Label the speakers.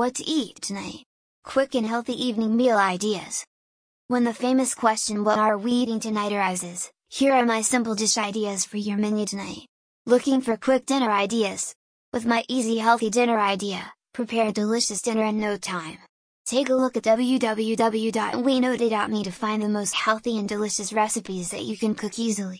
Speaker 1: What to eat tonight? Quick and healthy evening meal ideas! When the famous question what are we eating tonight arises, here are my simple dish ideas for your menu tonight! Looking for quick dinner ideas? With my easy healthy dinner idea, prepare a delicious dinner in no time! Take a look at www.whynotdiy.me to find the most healthy and delicious recipes that you can cook easily!